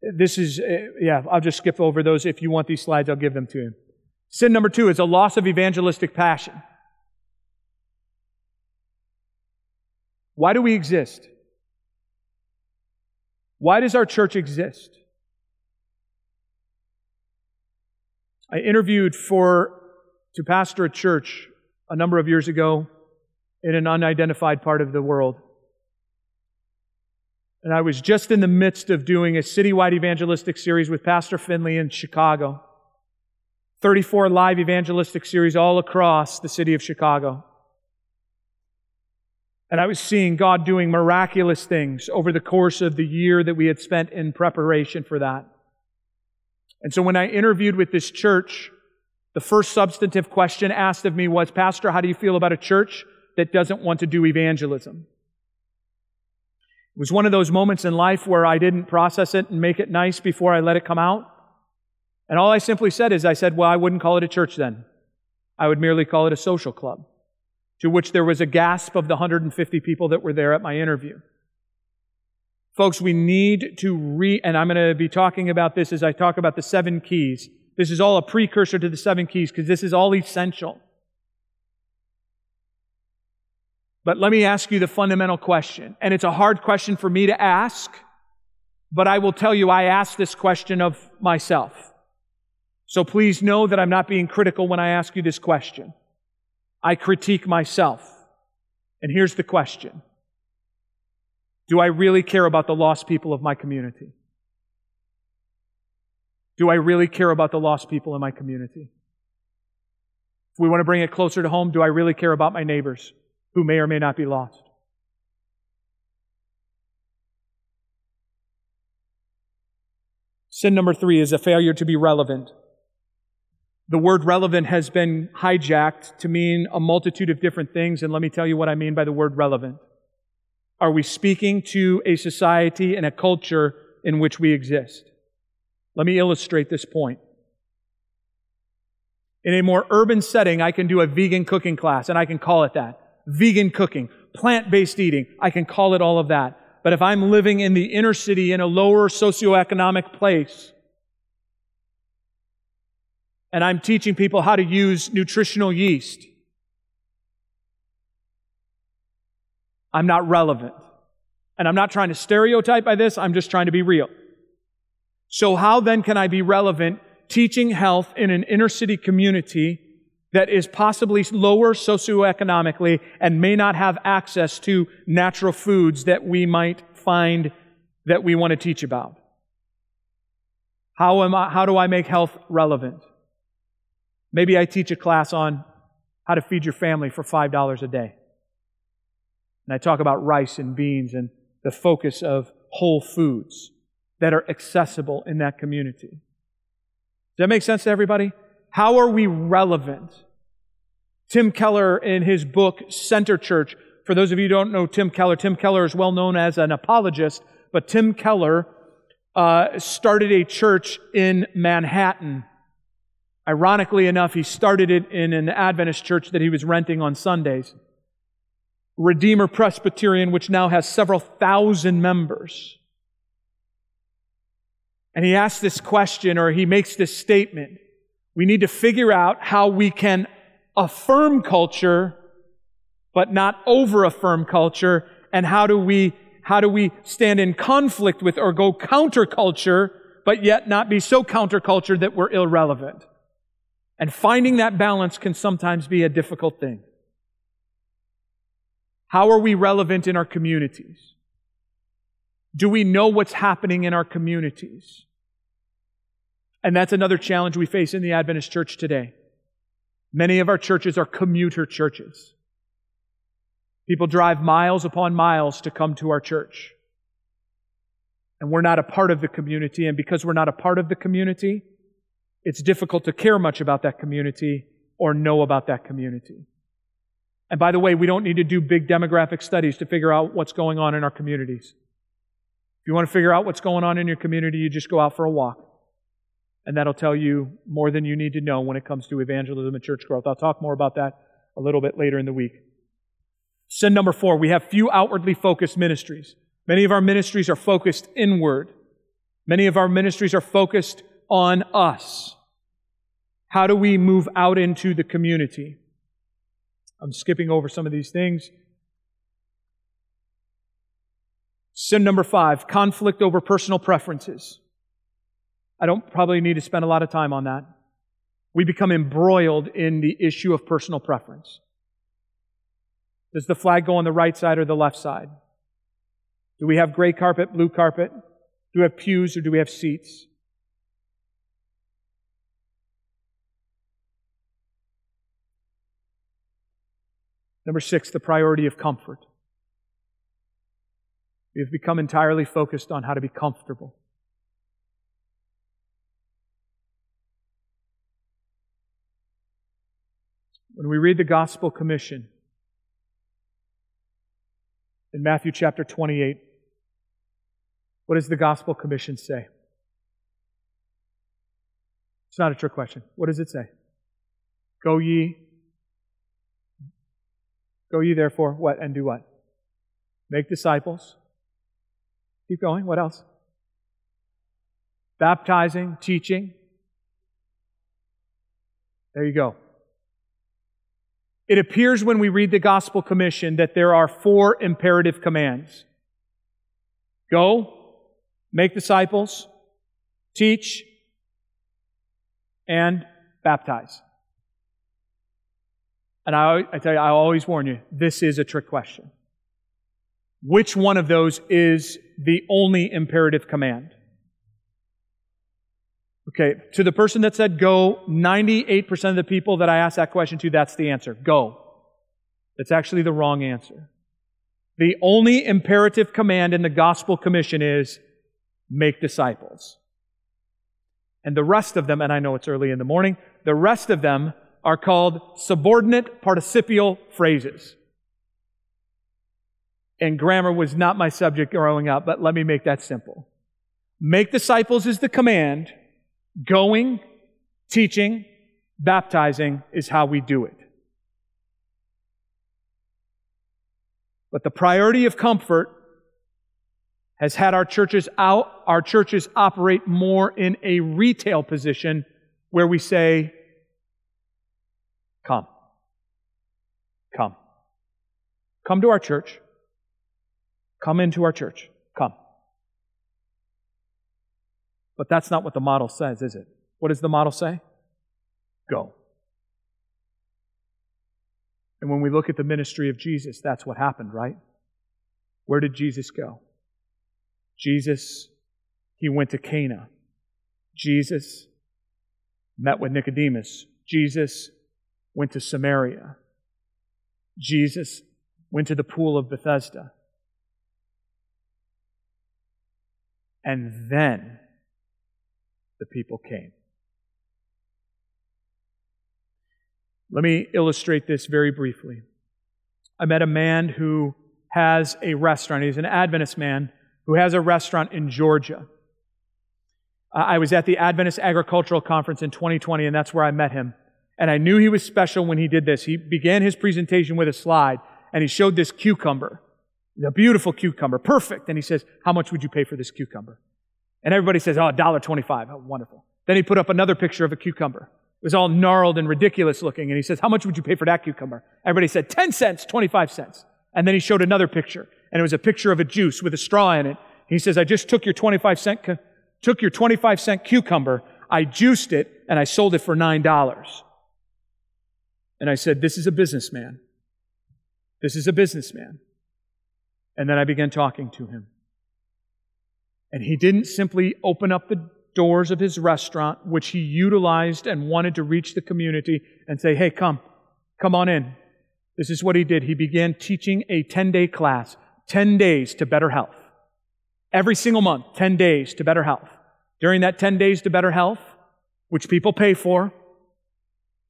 This is, uh, yeah, I'll just skip over those. If you want these slides, I'll give them to you. Sin number two is a loss of evangelistic passion. Why do we exist? Why does our church exist? I interviewed for to pastor a church a number of years ago in an unidentified part of the world. And I was just in the midst of doing a citywide evangelistic series with Pastor Finley in Chicago. 34 live evangelistic series all across the city of Chicago. And I was seeing God doing miraculous things over the course of the year that we had spent in preparation for that. And so when I interviewed with this church, the first substantive question asked of me was, Pastor, how do you feel about a church that doesn't want to do evangelism? It was one of those moments in life where I didn't process it and make it nice before I let it come out. And all I simply said is, I said, well, I wouldn't call it a church then. I would merely call it a social club to which there was a gasp of the 150 people that were there at my interview. Folks, we need to re, and I'm going to be talking about this as I talk about the seven keys. This is all a precursor to the seven keys because this is all essential. But let me ask you the fundamental question. And it's a hard question for me to ask, but I will tell you I ask this question of myself. So please know that I'm not being critical when I ask you this question. I critique myself. And here's the question Do I really care about the lost people of my community? Do I really care about the lost people in my community? If we want to bring it closer to home, do I really care about my neighbors who may or may not be lost? Sin number three is a failure to be relevant. The word relevant has been hijacked to mean a multitude of different things, and let me tell you what I mean by the word relevant. Are we speaking to a society and a culture in which we exist? Let me illustrate this point. In a more urban setting, I can do a vegan cooking class, and I can call it that. Vegan cooking, plant-based eating, I can call it all of that. But if I'm living in the inner city in a lower socioeconomic place, and I'm teaching people how to use nutritional yeast, I'm not relevant. And I'm not trying to stereotype by this, I'm just trying to be real. So how then can I be relevant teaching health in an inner city community that is possibly lower socioeconomically and may not have access to natural foods that we might find that we want to teach about? How, am I, how do I make health relevant? Maybe I teach a class on how to feed your family for $5 a day. And I talk about rice and beans and the focus of whole foods that are accessible in that community. Does that make sense to everybody? How are we relevant? Tim Keller, in his book Center Church, for those of you who don't know Tim Keller, Tim Keller is well known as an apologist, but Tim Keller uh, started a church in Manhattan. Ironically enough, he started it in an Adventist church that he was renting on Sundays. Redeemer Presbyterian, which now has several thousand members. And he asks this question or he makes this statement. We need to figure out how we can affirm culture, but not over affirm culture. And how do we, how do we stand in conflict with or go counterculture, but yet not be so counterculture that we're irrelevant? And finding that balance can sometimes be a difficult thing. How are we relevant in our communities? Do we know what's happening in our communities? And that's another challenge we face in the Adventist church today. Many of our churches are commuter churches. People drive miles upon miles to come to our church. And we're not a part of the community. And because we're not a part of the community, it's difficult to care much about that community or know about that community. And by the way, we don't need to do big demographic studies to figure out what's going on in our communities. If you want to figure out what's going on in your community, you just go out for a walk. And that'll tell you more than you need to know when it comes to evangelism and church growth. I'll talk more about that a little bit later in the week. Sin number four, we have few outwardly focused ministries. Many of our ministries are focused inward. Many of our ministries are focused on us. How do we move out into the community? I'm skipping over some of these things. Sin number five, conflict over personal preferences. I don't probably need to spend a lot of time on that. We become embroiled in the issue of personal preference. Does the flag go on the right side or the left side? Do we have gray carpet, blue carpet? Do we have pews or do we have seats? Number six, the priority of comfort. We have become entirely focused on how to be comfortable. When we read the Gospel Commission in Matthew chapter 28, what does the Gospel Commission say? It's not a trick question. What does it say? Go ye. Go ye therefore, what? And do what? Make disciples Keep going. What else? Baptizing, teaching. There you go. It appears when we read the Gospel Commission that there are four imperative commands go, make disciples, teach, and baptize. And I, I tell you, I always warn you, this is a trick question. Which one of those is the only imperative command? Okay, to the person that said go, 98% of the people that I asked that question to, that's the answer. Go. That's actually the wrong answer. The only imperative command in the gospel commission is make disciples. And the rest of them, and I know it's early in the morning, the rest of them are called subordinate participial phrases. And grammar was not my subject growing up, but let me make that simple. Make disciples is the command. Going, teaching, baptizing is how we do it. But the priority of comfort has had our churches out, our churches operate more in a retail position where we say, Come. Come. Come to our church. Come into our church. Come. But that's not what the model says, is it? What does the model say? Go. And when we look at the ministry of Jesus, that's what happened, right? Where did Jesus go? Jesus, he went to Cana. Jesus met with Nicodemus. Jesus went to Samaria. Jesus went to the pool of Bethesda. And then the people came. Let me illustrate this very briefly. I met a man who has a restaurant. He's an Adventist man who has a restaurant in Georgia. Uh, I was at the Adventist Agricultural Conference in 2020, and that's where I met him. And I knew he was special when he did this. He began his presentation with a slide, and he showed this cucumber. A beautiful cucumber, perfect. And he says, How much would you pay for this cucumber? And everybody says, Oh, $1.25. Oh, wonderful. Then he put up another picture of a cucumber. It was all gnarled and ridiculous looking. And he says, How much would you pay for that cucumber? Everybody said, 10 cents, 25 cents. And then he showed another picture, and it was a picture of a juice with a straw in it. He says, I just took your 25 cent, took your 25 cent cucumber, I juiced it, and I sold it for $9. And I said, This is a businessman. This is a businessman. And then I began talking to him. And he didn't simply open up the doors of his restaurant, which he utilized and wanted to reach the community, and say, Hey, come, come on in. This is what he did. He began teaching a 10 day class, 10 days to better health. Every single month, 10 days to better health. During that 10 days to better health, which people pay for,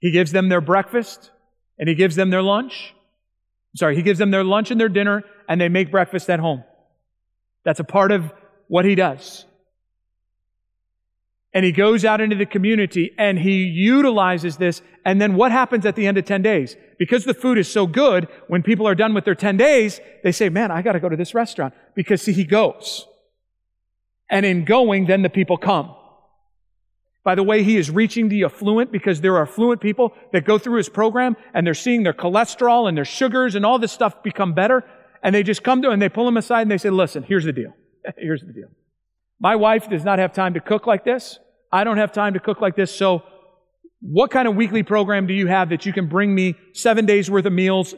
he gives them their breakfast and he gives them their lunch. Sorry, he gives them their lunch and their dinner and they make breakfast at home. That's a part of what he does. And he goes out into the community and he utilizes this. And then what happens at the end of 10 days? Because the food is so good, when people are done with their 10 days, they say, man, I got to go to this restaurant. Because see, he goes. And in going, then the people come. By the way, he is reaching the affluent because there are affluent people that go through his program and they're seeing their cholesterol and their sugars and all this stuff become better. And they just come to him and they pull him aside and they say, listen, here's the deal. here's the deal. My wife does not have time to cook like this. I don't have time to cook like this. So what kind of weekly program do you have that you can bring me seven days worth of meals?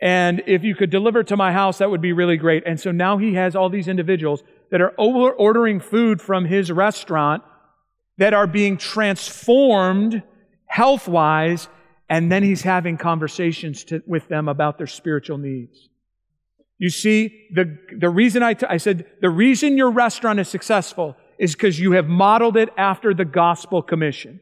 And if you could deliver to my house, that would be really great. And so now he has all these individuals that are over ordering food from his restaurant that are being transformed health wise, and then he's having conversations to, with them about their spiritual needs. You see, the, the reason I, t- I said, the reason your restaurant is successful is because you have modeled it after the gospel commission.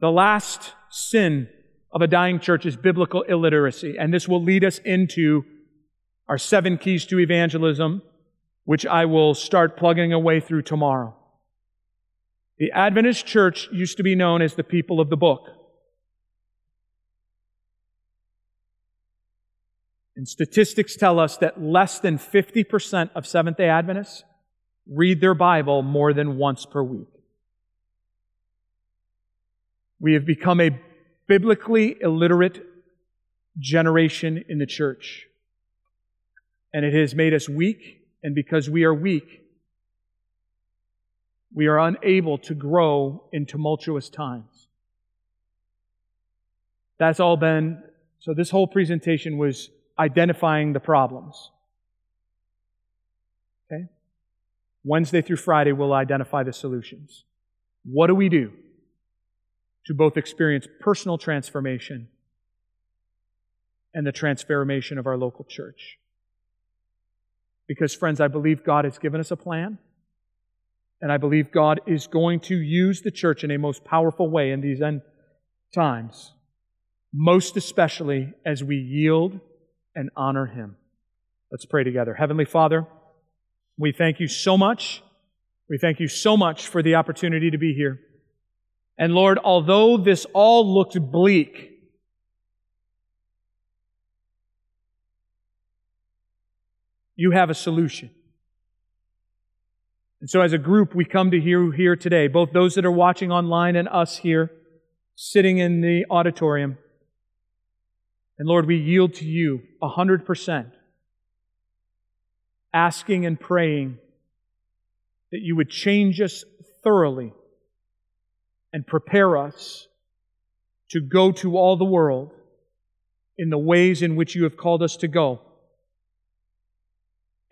The last sin of a dying church is biblical illiteracy, and this will lead us into our seven keys to evangelism, which I will start plugging away through tomorrow. The Adventist church used to be known as the people of the book. And statistics tell us that less than 50% of Seventh day Adventists read their Bible more than once per week. We have become a biblically illiterate generation in the church. And it has made us weak, and because we are weak, we are unable to grow in tumultuous times. That's all been, so this whole presentation was identifying the problems. Okay? Wednesday through Friday, we'll identify the solutions. What do we do to both experience personal transformation and the transformation of our local church? Because, friends, I believe God has given us a plan. And I believe God is going to use the church in a most powerful way in these end times, most especially as we yield and honor Him. Let's pray together. Heavenly Father, we thank you so much. We thank you so much for the opportunity to be here. And Lord, although this all looked bleak, you have a solution. And so, as a group, we come to hear here today, both those that are watching online and us here, sitting in the auditorium. And Lord, we yield to you a hundred percent, asking and praying that you would change us thoroughly and prepare us to go to all the world in the ways in which you have called us to go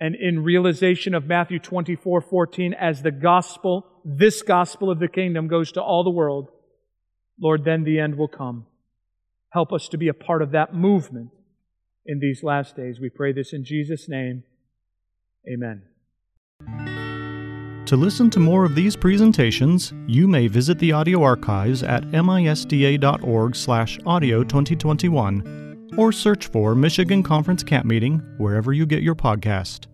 and in realization of Matthew 24 14, as the gospel, this gospel of the kingdom goes to all the world, Lord, then the end will come. Help us to be a part of that movement in these last days. We pray this in Jesus' name. Amen. To listen to more of these presentations, you may visit the audio archives at misda.org/audio2021 or search for Michigan Conference Camp Meeting wherever you get your podcast.